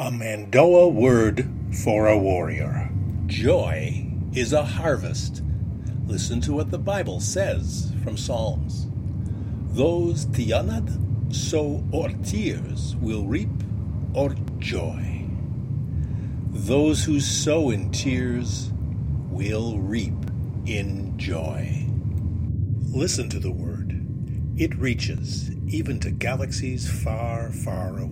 A Mando'a word for a warrior. Joy is a harvest. Listen to what the Bible says from Psalms. Those tianad sow or tears will reap or joy. Those who sow in tears will reap in joy. Listen to the word. It reaches even to galaxies far, far away.